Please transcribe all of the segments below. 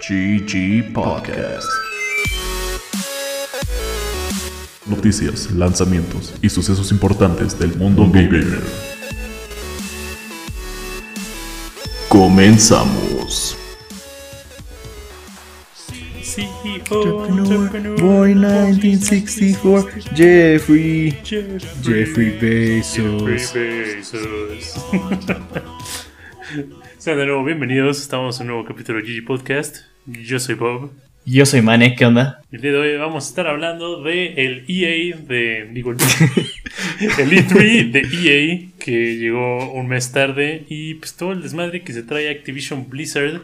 GG Podcast. Noticias, lanzamientos y sucesos importantes del mundo gamer. Comenzamos. Boy 1964, Jeffrey, Jeffrey Bezos. Sean de nuevo bienvenidos, estamos en un nuevo capítulo de GG Podcast. Yo soy Bob. Yo soy Mane, ¿qué onda? El día de hoy vamos a estar hablando de el EA de. Digo, el E3 de EA que llegó un mes tarde y pues todo el desmadre que se trae Activision Blizzard.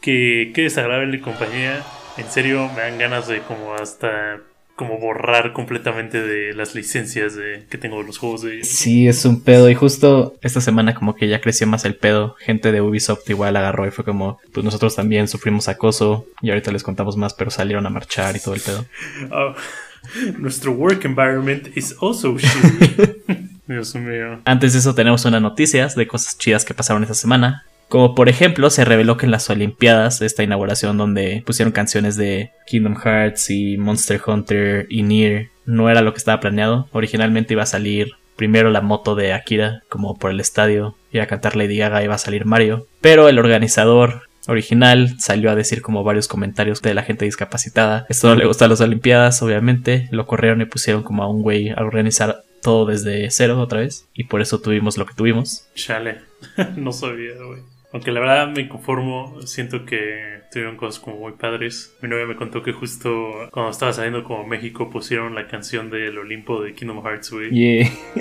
Que qué desagradable compañía. En serio, me dan ganas de como hasta como borrar completamente de las licencias de, que tengo de los juegos de ellos. Sí, es un pedo. Y justo esta semana como que ya creció más el pedo. Gente de Ubisoft igual agarró y fue como, pues nosotros también sufrimos acoso. Y ahorita les contamos más, pero salieron a marchar y todo el pedo. Oh, nuestro work environment is also shitty. Dios mío. Antes de eso tenemos unas noticias de cosas chidas que pasaron esta semana. Como por ejemplo, se reveló que en las Olimpiadas, esta inauguración donde pusieron canciones de Kingdom Hearts y Monster Hunter y Nier, no era lo que estaba planeado. Originalmente iba a salir primero la moto de Akira, como por el estadio, iba a cantar Lady Gaga, iba a salir Mario. Pero el organizador original salió a decir como varios comentarios de la gente discapacitada. Esto no le gusta a las Olimpiadas, obviamente. Lo corrieron y pusieron como a un güey a organizar todo desde cero otra vez. Y por eso tuvimos lo que tuvimos. Chale. no sabía, güey. Aunque la verdad me conformo, siento que tuvieron cosas como muy padres. Mi novia me contó que justo cuando estaba saliendo como México pusieron la canción del Olimpo de Kingdom Hearts, güey. Yeah.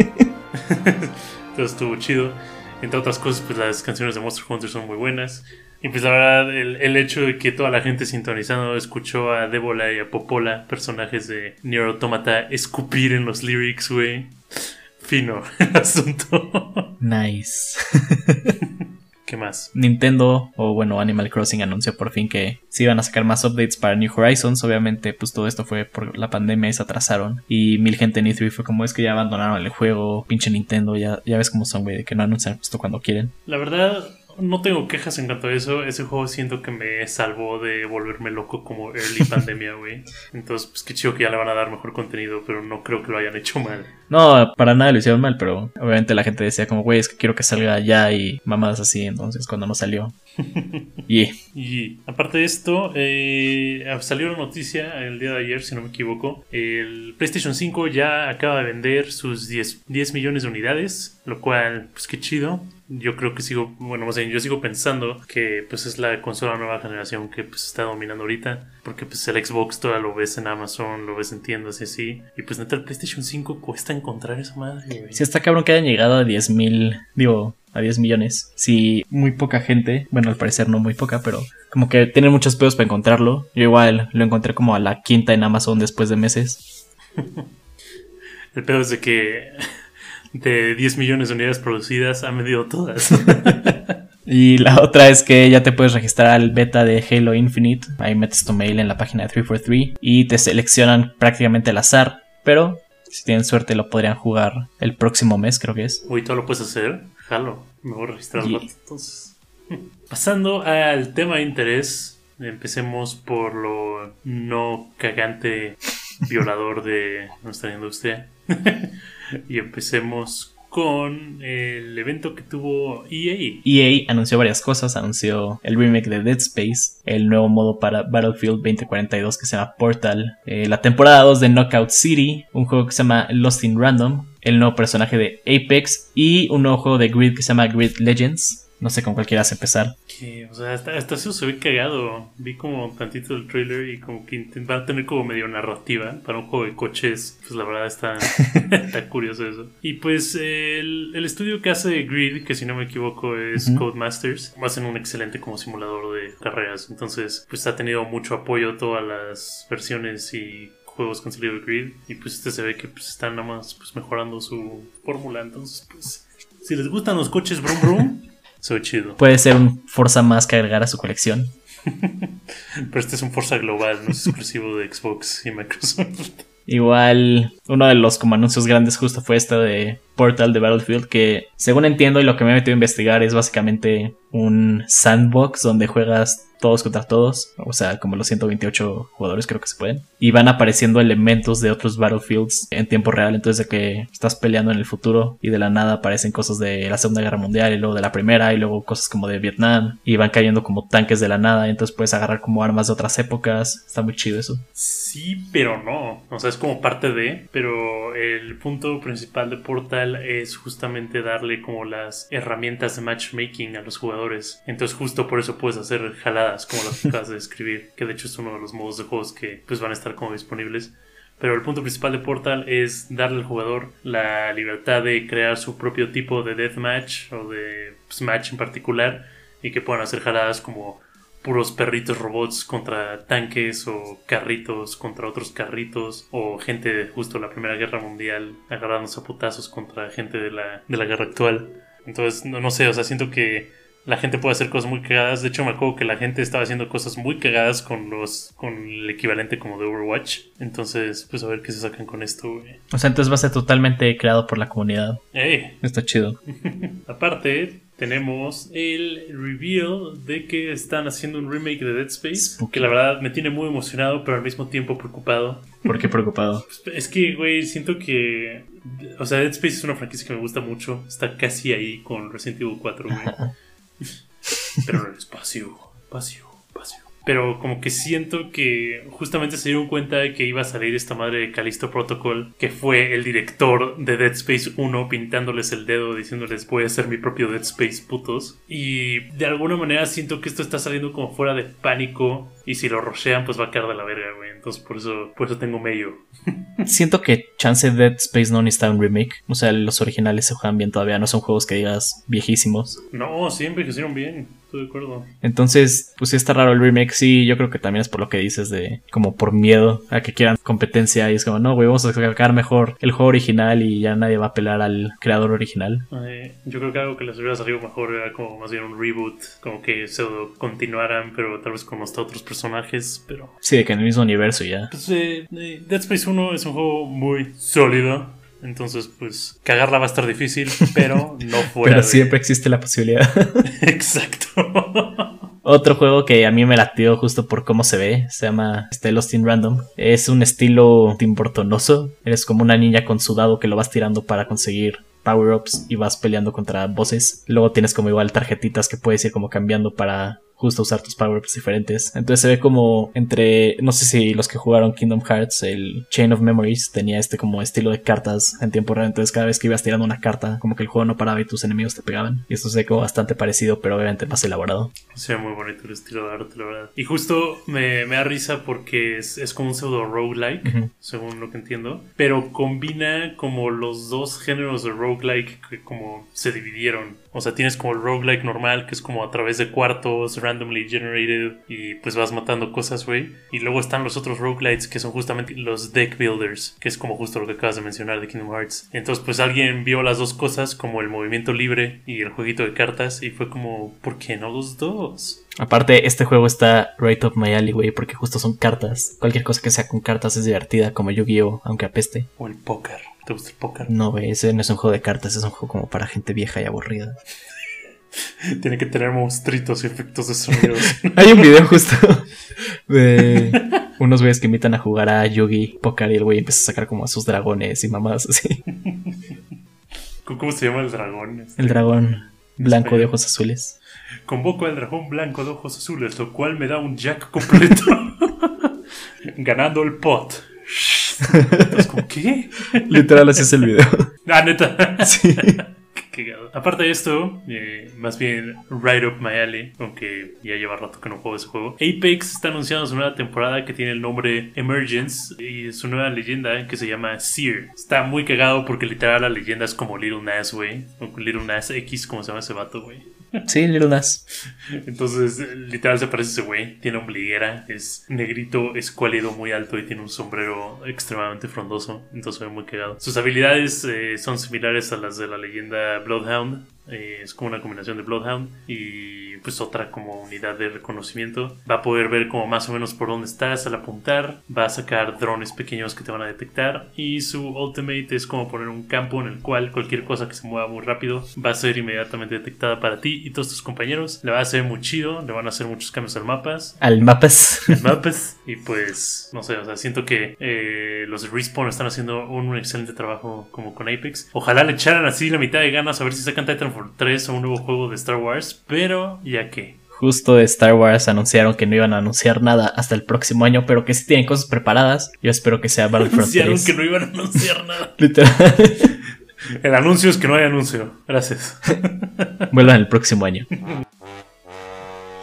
Entonces estuvo chido. Entre otras cosas, pues las canciones de Monster Hunter son muy buenas. Y pues la verdad, el, el hecho de que toda la gente sintonizando escuchó a Débola y a Popola, personajes de Nier Automata, escupir en los lyrics, güey. Fino el asunto. Nice. ¿Qué más? Nintendo, o bueno, Animal Crossing anunció por fin que se iban a sacar más updates para New Horizons. Obviamente, pues todo esto fue por la pandemia y se atrasaron. Y mil gente en E3 fue como es que ya abandonaron el juego, pinche Nintendo, ya, ya ves cómo son, güey, de que no anuncian justo cuando quieren. La verdad, no tengo quejas en cuanto a eso. Ese juego siento que me salvó de volverme loco como early pandemia, güey. Entonces, pues qué chido que ya le van a dar mejor contenido, pero no creo que lo hayan hecho mal. No, para nada lo hicieron mal, pero obviamente la gente decía como, güey, es que quiero que salga ya y mamadas así, entonces cuando no salió. Y Y aparte de esto, eh, salió una noticia el día de ayer, si no me equivoco. El PlayStation 5 ya acaba de vender sus 10, 10 millones de unidades, lo cual, pues qué chido. Yo creo que sigo, bueno, más bien, yo sigo pensando que pues es la consola nueva generación que pues está dominando ahorita. Porque pues el Xbox todavía lo ves en Amazon, lo ves en tiendas y así. Y pues neta el PlayStation 5 cuesta encontrar esa madre, si está cabrón que hayan llegado a 10 mil, digo, a 10 millones. Si muy poca gente, bueno, al parecer no muy poca, pero como que tienen muchos pedos para encontrarlo. Yo igual lo encontré como a la quinta en Amazon después de meses. El pedo es de que de 10 millones de unidades producidas han vendido todas. Y la otra es que ya te puedes registrar al beta de Halo Infinite. Ahí metes tu mail en la página de 343 y te seleccionan prácticamente al azar. Pero si tienen suerte lo podrían jugar el próximo mes, creo que es. Uy, todo lo puedes hacer. Jalo, me voy a registrar Yeah. entonces. Pasando al tema de interés, empecemos por lo no cagante violador de nuestra industria. y empecemos con el evento que tuvo EA. EA anunció varias cosas, anunció el remake de Dead Space, el nuevo modo para Battlefield 2042 que se llama Portal, eh, la temporada 2 de Knockout City, un juego que se llama Lost in Random, el nuevo personaje de Apex y un nuevo juego de Grid que se llama Grid Legends. No sé con cuál quieras empezar. Que, o sea, hasta, hasta eso se ve cagado. Vi como tantito el trailer y como que va a tener como medio narrativa para un juego de coches. Pues la verdad está, está curioso eso. Y pues el, el estudio que hace Grid, que si no me equivoco es. Codemasters, hacen un excelente como simulador de carreras. Entonces, pues ha tenido mucho apoyo todas las versiones y juegos con de Grid. Y pues este se ve que pues, están nada más pues, mejorando su fórmula. Entonces, pues, si les gustan los coches brum brum, soy chido. Puede ser un Forza más que agregar a su colección. Pero este es un Forza global, no es exclusivo de Xbox y Microsoft. Igual, uno de los como anuncios grandes justo fue este de Portal de Battlefield que, según entiendo y lo que me he metido a investigar, es básicamente un sandbox donde juegas todos contra todos, o sea, como los 128 jugadores creo que se pueden, y van apareciendo elementos de otros Battlefields en tiempo real, entonces de que estás peleando en el futuro y de la nada aparecen cosas de la Segunda Guerra Mundial y luego de la Primera y luego cosas como de Vietnam y van cayendo como tanques de la nada, entonces puedes agarrar como armas de otras épocas, está muy chido eso. Sí, pero no, o sea, es como parte de, pero el punto principal de Portal es justamente darle como las herramientas de matchmaking a los jugadores, entonces justo por eso puedes hacer jaladas como las que acabas de describir, que de hecho es uno de los modos de juegos que pues van a estar como disponibles. Pero el punto principal de Portal es darle al jugador la libertad de crear su propio tipo de deathmatch o de pues, en particular y que puedan hacer jaladas como puros perritos robots contra tanques o carritos contra otros carritos o gente de justo la Primera Guerra Mundial agarrándose a putazos contra gente de la, de la guerra actual. Entonces, no, no sé, o sea, siento que la gente puede hacer cosas muy cagadas. De hecho, me acuerdo que la gente estaba haciendo cosas muy cagadas con los con el equivalente como de Overwatch. Entonces, pues a ver qué se sacan con esto, güey. O sea, entonces va a ser totalmente creado por la comunidad. ¡Ey! Está chido. Aparte, tenemos el reveal de que están haciendo un remake de Dead Space. Que la verdad me tiene muy emocionado, pero al mismo tiempo preocupado. ¿Por qué preocupado? Es que, güey, siento que. O sea, Dead Space es una franquicia que me gusta mucho. Está casi ahí con Resident Evil 4, güey. Pero en el espacio, espacio, espacio. Pero como que siento que justamente se dieron cuenta de que iba a salir esta madre de Callisto Protocol, que fue el director de Dead Space 1 pintándoles el dedo diciéndoles voy a hacer mi propio Dead Space putos. Y de alguna manera siento que esto está saliendo como fuera de pánico y si lo rochean pues va a caer de la verga, güey. Entonces por eso, por eso tengo medio. siento que Chance Dead Space no necesita un remake. O sea, los originales se juegan bien todavía, no son juegos que digas viejísimos. No, siempre que hicieron de acuerdo. Entonces, pues sí está raro el remake. Sí, yo creo que también es por lo que dices de como por miedo a que quieran competencia. Y es como, no, güey, vamos a sacar mejor el juego original y ya nadie va a apelar al creador original. yo creo que algo que les hubiera salido mejor era como más bien un reboot, como que pseudo continuaran, pero tal vez con hasta otros personajes. Pero sí, de que en el mismo universo ya. Pues eh, eh, Dead Space 1 es un juego muy sólido. Entonces, pues, cagarla va a estar difícil, pero no fuera. pero siempre existe la posibilidad. Exacto. Otro juego que a mí me latió justo por cómo se ve, se llama este Lost in Random. Es un estilo timbortonoso. Eres como una niña con sudado que lo vas tirando para conseguir power-ups y vas peleando contra bosses. Luego tienes como igual tarjetitas que puedes ir como cambiando para justo usar tus power-ups diferentes. Entonces se ve como entre, no sé si los que jugaron Kingdom Hearts, el Chain of Memories tenía este como estilo de cartas en tiempo real. Entonces cada vez que ibas tirando una carta, como que el juego no paraba y tus enemigos te pegaban. Y esto se ve como bastante parecido, pero obviamente más elaborado. Se ve muy bonito el estilo de arte, la verdad. Y justo me, da risa porque es, como un pseudo roguelike, según lo que entiendo. Pero combina como los dos géneros de roguelike que como se dividieron. O sea, tienes como el roguelike normal, que es como a través de cuartos, randomly generated, y pues vas matando cosas, güey. Y luego están los otros roguelites, que son justamente los deck builders, que es como justo lo que acabas de mencionar de Kingdom Hearts. Entonces, pues alguien vio las dos cosas, como el movimiento libre y el jueguito de cartas, y fue como, ¿por qué no los dos? Aparte, este juego está right up my alley, güey, porque justo son cartas. Cualquier cosa que sea con cartas es divertida, como Yu-Gi-Oh, aunque apeste. O el póker. ¿Te gusta el póker? No, güey, ese no es un juego de cartas, es un juego como para gente vieja y aburrida. Tiene que tener monstruitos y efectos de sonido. Hay un video justo de unos güeyes que invitan a jugar a Yugi Póker y el güey empieza a sacar como a sus dragones y mamadas así. ¿Cómo se llama el dragón? Este? El dragón blanco de ojos azules. Convoco al dragón blanco de ojos azules, lo cual me da un jack completo. Ganando el pot. ¿Qué? Literal, así es el video. Ah, neta. Sí. Aparte de esto, eh, más bien Right Up My Alley, aunque ya lleva rato que no juego ese juego. Apex está anunciando su nueva temporada que tiene el nombre Emergence y su nueva leyenda que se llama Seer. Está muy cagado porque literal la leyenda es como Little Nas, güey. Little Nas X, como se llama ese vato, güey. Sí, Little Nas. Entonces, literal se parece a ese güey. Tiene ombliguera, es negrito, escuálido, muy alto y tiene un sombrero extremadamente frondoso. Entonces, ve muy cagado. Sus habilidades eh, son similares a las de la leyenda Bloodhound. Eh, es como una combinación de Bloodhound y pues otra como unidad de reconocimiento. Va a poder ver como más o menos por dónde estás al apuntar, va a sacar drones pequeños que te van a detectar y su ultimate es como poner un campo en el cual cualquier cosa que se mueva muy rápido va a ser inmediatamente detectada para ti y todos tus compañeros. Le va a hacer muy chido, le van a hacer muchos cambios al mapas. Al mapas. Al mapas y pues no sé, o sea, siento que eh, los de Respawn están haciendo un excelente trabajo como con Apex. Ojalá le echaran así la mitad de ganas a ver si sacan Titanfall 3 o un nuevo juego de Star Wars, pero ya que Justo de Star Wars anunciaron que no iban a anunciar nada hasta el próximo año, pero que sí tienen cosas preparadas. Yo espero que sea Battlefront anunciaron 3. que no iban a anunciar nada. Literal. El anuncio es que no hay anuncio. Gracias. Vuelvan el próximo año.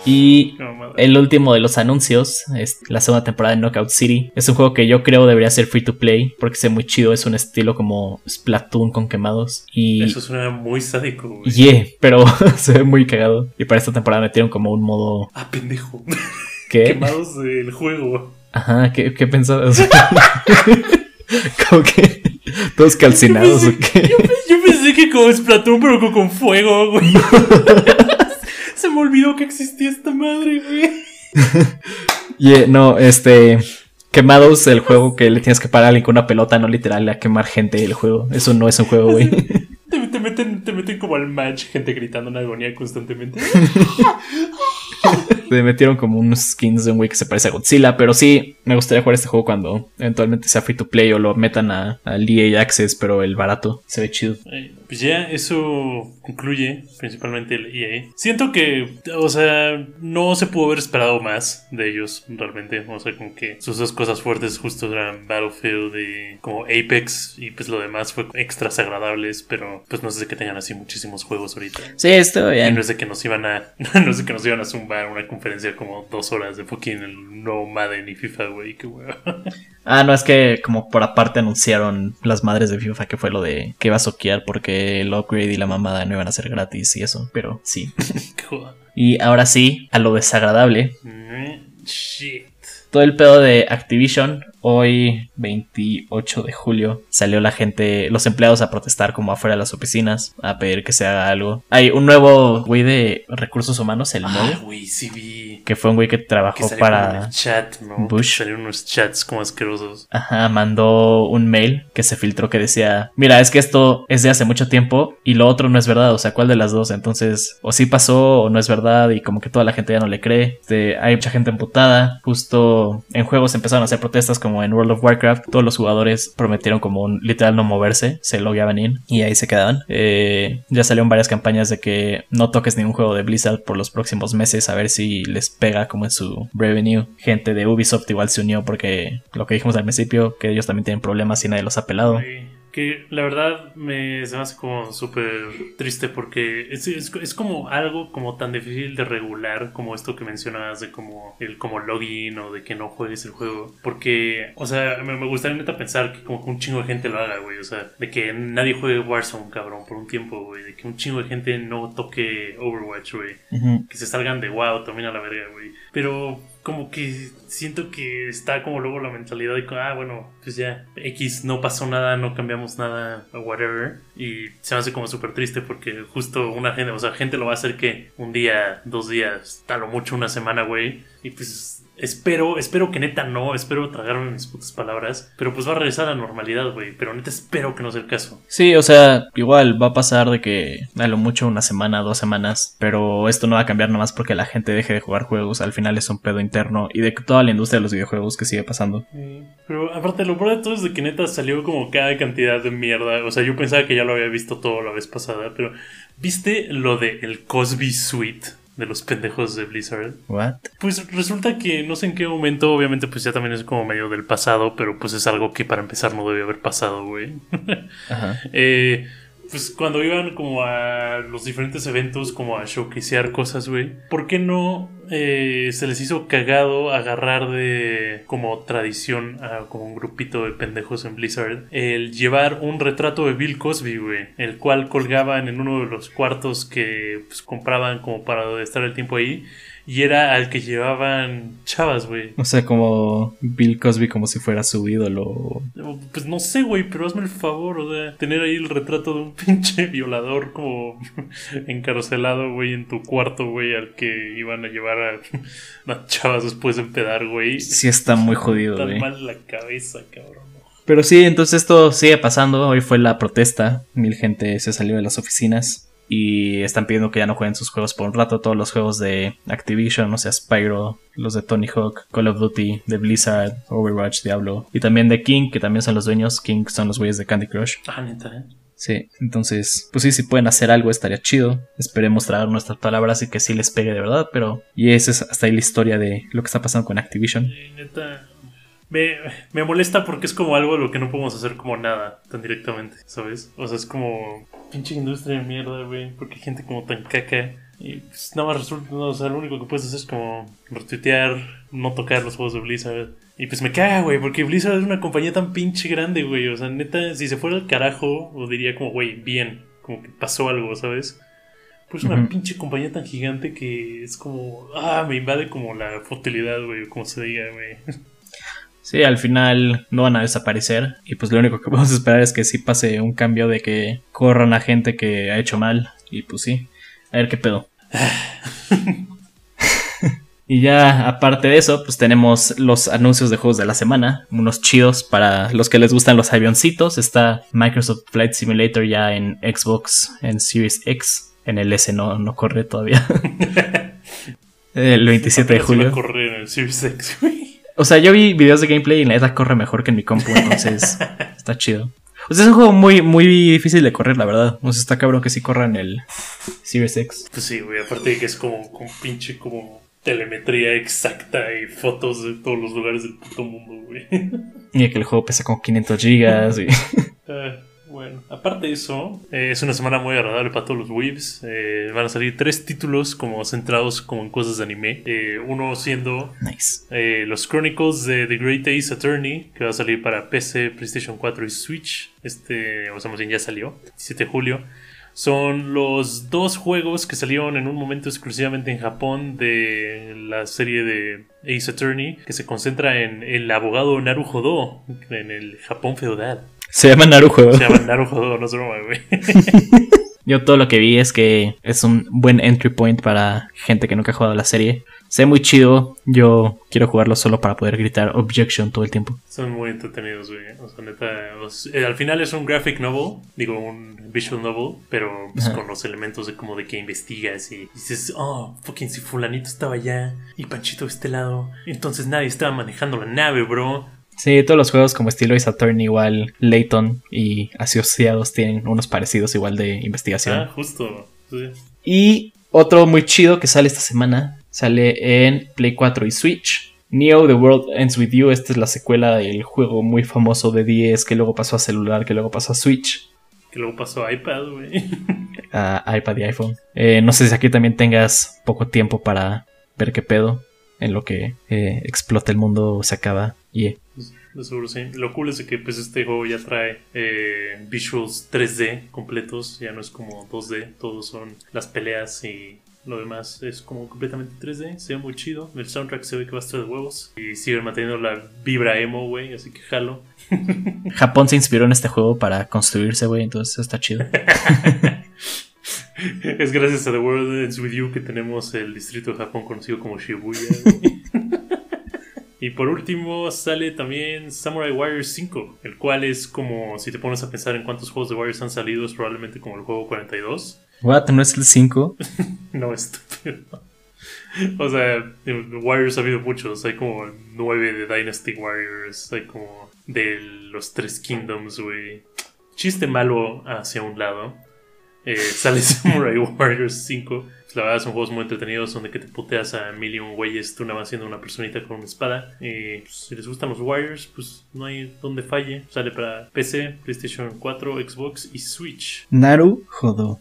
Y Qué el último de los anuncios es la segunda temporada de Knockout City. Es un juego que yo creo debería ser free to play porque es muy chido. Es un estilo como Splatoon con quemados. Y Eso suena muy sádico, güey. yeah, pero se ve muy cagado. Y para esta temporada metieron como un modo Ah, pendejo. que Quemados del juego. Ajá, ¿qué, qué pensabas? como que todos calcinados o qué. Yo, pe- yo pensé que como Splatoon, pero con fuego, güey. Me olvidó que existía esta madre, güey. Yeah, no, este. Quemados, el juego que le tienes que parar a alguien con una pelota, no literal a quemar gente el juego. Eso no es un juego, güey. Te, te meten, te meten como al match, gente gritando en agonía constantemente. Le metieron como unos skins de un güey que se parece a Godzilla, pero sí, me gustaría jugar este juego cuando eventualmente sea free to play o lo metan a- al EA Access, pero el barato se ve chido. Eh, Pues ya eso concluye principalmente el EA. Siento que, o sea, no se pudo haber esperado más de ellos realmente. O sea, como que sus dos cosas fuertes justo eran Battlefield y como Apex y pues lo demás fue extras agradables, pero pues no de que tengan así muchísimos juegos ahorita. Sí, estoy Y bien. no es de que nos iban a, no de que nos iban a zumbar una conferencia como dos horas de fucking el nuevo Madden y FIFA, güey, qué hueva. Ah, no, es que como por aparte anunciaron las madres de FIFA que fue lo de que iba a soquear porque el upgrade y la mamada no iban a ser gratis y eso, pero sí. qué joda. Y ahora sí, a lo desagradable. Mm, Shit. Todo el pedo de Activision, hoy 28 de julio, salió la gente, los empleados a protestar como afuera de las oficinas, a pedir que se haga algo. Hay un nuevo güey de recursos humanos, el Ah, Moe, güey, sí vi. que fue un güey que trabajó para... el chat, ¿no? Bush. Salieron unos chats como asquerosos. Ajá, mandó un mail que se filtró que decía, mira, es que esto es de hace mucho tiempo y lo otro no es verdad, o sea, ¿cuál de las dos? Entonces, o sí pasó o no es verdad y como que toda la gente ya no le cree. Este, hay mucha gente emputada, justo en juegos empezaron a hacer protestas como en World of Warcraft, todos los jugadores prometieron como un literal no moverse, se logueaban in y ahí se quedaban. Eh, ya salieron varias campañas de que no toques ningún juego de Blizzard por los próximos meses a ver si les pega como en su revenue. Gente de Ubisoft igual se unió porque lo que dijimos al principio, que ellos también tienen problemas y nadie los ha pelado. Que la verdad me, se me hace como súper triste porque es, es, es como algo como tan difícil de regular como esto que mencionabas de como el como login o de que no juegues el juego. Porque, o sea, me, me gustaría neta pensar que como que un chingo de gente lo haga, güey. O sea, de que nadie juegue Warzone, cabrón, por un tiempo, güey. De que un chingo de gente no toque Overwatch, güey. Que se salgan de wow, también a la verga, güey. Pero como que siento que está como luego la mentalidad de ah, bueno, pues ya, X, no pasó nada, no cambiamos nada, whatever. Y se me hace como súper triste porque justo una gente, o sea, gente lo va a hacer que un día, dos días, tal o mucho una semana, güey. Y pues espero, espero que neta no, espero tragarme mis putas palabras. Pero pues va a regresar a la normalidad, güey. Pero neta espero que no sea el caso. Sí, o sea, igual va a pasar de que a lo mucho una semana, dos semanas, pero esto no va a cambiar nada más porque la gente deje de jugar juegos. Al final es un pedo interno y de toda la industria de los videojuegos que sigue pasando. Pero aparte, lo peor de todo es de que neta salió como cada cantidad de mierda. O sea, yo pensaba que ya lo había visto todo la vez pasada, pero ¿viste lo de el Cosby Suite de los pendejos de Blizzard? What? Pues resulta que no sé en qué momento, obviamente pues ya también es como medio del pasado, pero pues es algo que para empezar no debe haber pasado, güey. Ajá. Eh, pues cuando iban como a los diferentes eventos, como a showcasear cosas, güey, ¿por qué no eh, se les hizo cagado agarrar de como tradición a como un grupito de pendejos en Blizzard el llevar un retrato de Bill Cosby, güey, el cual colgaban en uno de los cuartos que pues, compraban como para estar el tiempo ahí? Y era al que llevaban chavas, güey. O sea, como Bill Cosby como si fuera su ídolo. Pues no sé, güey, pero hazme el favor, o sea, tener ahí el retrato de un pinche violador como encarcelado, güey, en tu cuarto, güey, al que iban a llevar a chavas después de empedar, güey. Sí está muy jodido, Está güey. mal la cabeza, cabrón. Pero sí, entonces esto sigue pasando. Hoy fue la protesta. Mil gente se salió de las oficinas. Y están pidiendo que ya no jueguen sus juegos por un rato. Todos los juegos de Activision, o sea, Spyro, los de Tony Hawk, Call of Duty, de Blizzard, Overwatch, Diablo. Y también de King, que también son los dueños. King son los güeyes de Candy Crush. Ah, neta, ¿eh? Sí, entonces, pues sí, si pueden hacer algo estaría chido. Esperemos traer nuestras palabras y que sí les pegue de verdad, pero... Y esa es hasta ahí la historia de lo que está pasando con Activision. Sí, neta. Me, me molesta porque es como algo a lo que no podemos hacer como nada tan directamente, ¿sabes? O sea, es como pinche industria de mierda, güey. Porque hay gente como tan caca. Y pues nada más resulta, no, o sea, lo único que puedes hacer es como retuitear, no tocar los juegos de Blizzard. Y pues me caga, güey, porque Blizzard es una compañía tan pinche grande, güey. O sea, neta, si se fuera al carajo, o diría como, güey, bien, como que pasó algo, ¿sabes? Pues una pinche compañía tan gigante que es como, ah, me invade como la futilidad, güey, como se diga, güey. Sí, al final no van a desaparecer y pues lo único que podemos esperar es que sí pase un cambio de que corran a gente que ha hecho mal y pues sí, a ver qué pedo. y ya aparte de eso, pues tenemos los anuncios de juegos de la semana, unos chidos para los que les gustan los avioncitos. Está Microsoft Flight Simulator ya en Xbox, en Series X, en el S no, no corre todavía. el 27 de julio. correr en el Series X, güey. O sea, yo vi videos de gameplay y la neta corre mejor que en mi compu, entonces está chido. O sea, es un juego muy, muy difícil de correr, la verdad. O sea, está cabrón que sí corra en el Series X. Pues sí, güey, aparte de que es como con pinche como telemetría exacta y fotos de todos los lugares del puto mundo, güey. Y que el juego pesa como 500 gigas. Y... Bueno, aparte de eso, eh, es una semana muy agradable para todos los weebs. Eh, van a salir tres títulos como centrados como en cosas de anime. Eh, uno siendo Nice. los Chronicles de The Great Ace Attorney, que va a salir para PC, PlayStation 4 y Switch. Este, o sea, más bien ya salió, 17 de julio. Son los dos juegos que salieron en un momento exclusivamente en Japón de la serie de Ace Attorney, que se concentra en el abogado Naruhodo, en el Japón feudal. Se llama Naruto. Se llama Naruhodo, no es broma, güey. Yo todo lo que vi es que es un buen entry point para gente que nunca ha jugado la serie. Se ve muy chido. Yo quiero jugarlo solo para poder gritar objection todo el tiempo. Son muy entretenidos, güey. O sea, neta. o sea, eh, al final es un graphic novel, digo, un visual novel, pero pues, con los elementos de como de que investigas y dices, oh, fucking si Fulanito estaba allá y Panchito de este lado, entonces nadie estaba manejando la nave, bro. Sí, todos los juegos como estilo Ace Attorney, igual Layton y asociados tienen unos parecidos igual de investigación. Ah, justo. Sí. Y otro muy chido que sale esta semana, sale en Play 4 y Switch. Neo The World Ends With You, esta es la secuela del juego muy famoso de 10 que luego pasó a celular, que luego pasó a Switch, Que luego pasó a iPad, güey. a iPad y iPhone. Eh, no sé si aquí también tengas poco tiempo para ver qué pedo en lo que eh, explota el mundo se acaba. Y De seguro sí. Lo cool es de que pues este juego ya trae eh, visuals 3D completos, ya no es como 2D, todos son las peleas y lo demás es como completamente 3D, se ve muy chido, el soundtrack se ve que va a estar de huevos y siguen manteniendo la vibra emo, güey, así que jalo. Japón se inspiró en este juego para construirse, güey, entonces está chido. es gracias a The World Ends With You que tenemos el distrito de Japón conocido como Shibuya. Y por último sale también Samurai Warriors 5, el cual es como, si te pones a pensar en cuántos juegos de Warriors han salido, es probablemente como el juego 42. What? ¿No es el 5? No, estúpido. O sea, Warriors ha habido muchos. Hay como nueve de Dynasty Warriors. Hay como de los tres Kingdoms, güey. Chiste malo hacia un lado. Eh, sale Samurai Warriors 5. Pues, la verdad son juegos muy entretenidos donde que te puteas a mil y un güeyes tú nada más siendo una personita con una espada. Y pues, si les gustan los Warriors, pues no hay donde falle. Sale para PC, PlayStation 4, Xbox y Switch. Naru Jodo.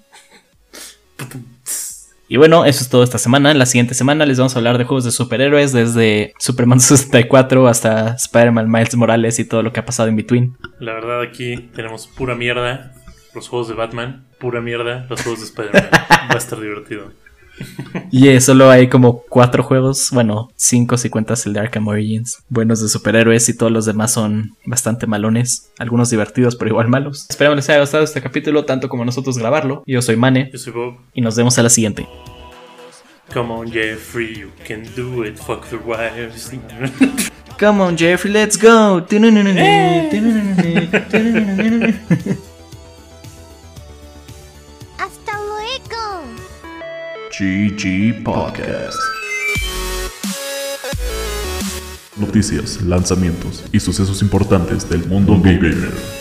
Y bueno, eso es todo esta semana. La siguiente semana les vamos a hablar de juegos de superhéroes, desde Superman 64 hasta Spider-Man, Miles Morales y todo lo que ha pasado en between. La verdad aquí tenemos pura mierda los juegos de Batman, pura mierda los juegos de Spider-Man. Va a estar divertido. Y eh, solo hay como cuatro juegos, bueno, cinco si cuentas el de Arkham Origins, buenos de superhéroes y todos los demás son bastante malones, algunos divertidos pero igual malos. Esperamos les haya gustado este capítulo tanto como nosotros grabarlo. Yo soy Mane Yo soy Bob. y nos vemos a la siguiente. Come on, Jeffrey, you can do it. Fuck the wives. Come on Jeffrey, let's go. GG Podcast. Noticias, lanzamientos y sucesos importantes del mundo gamer.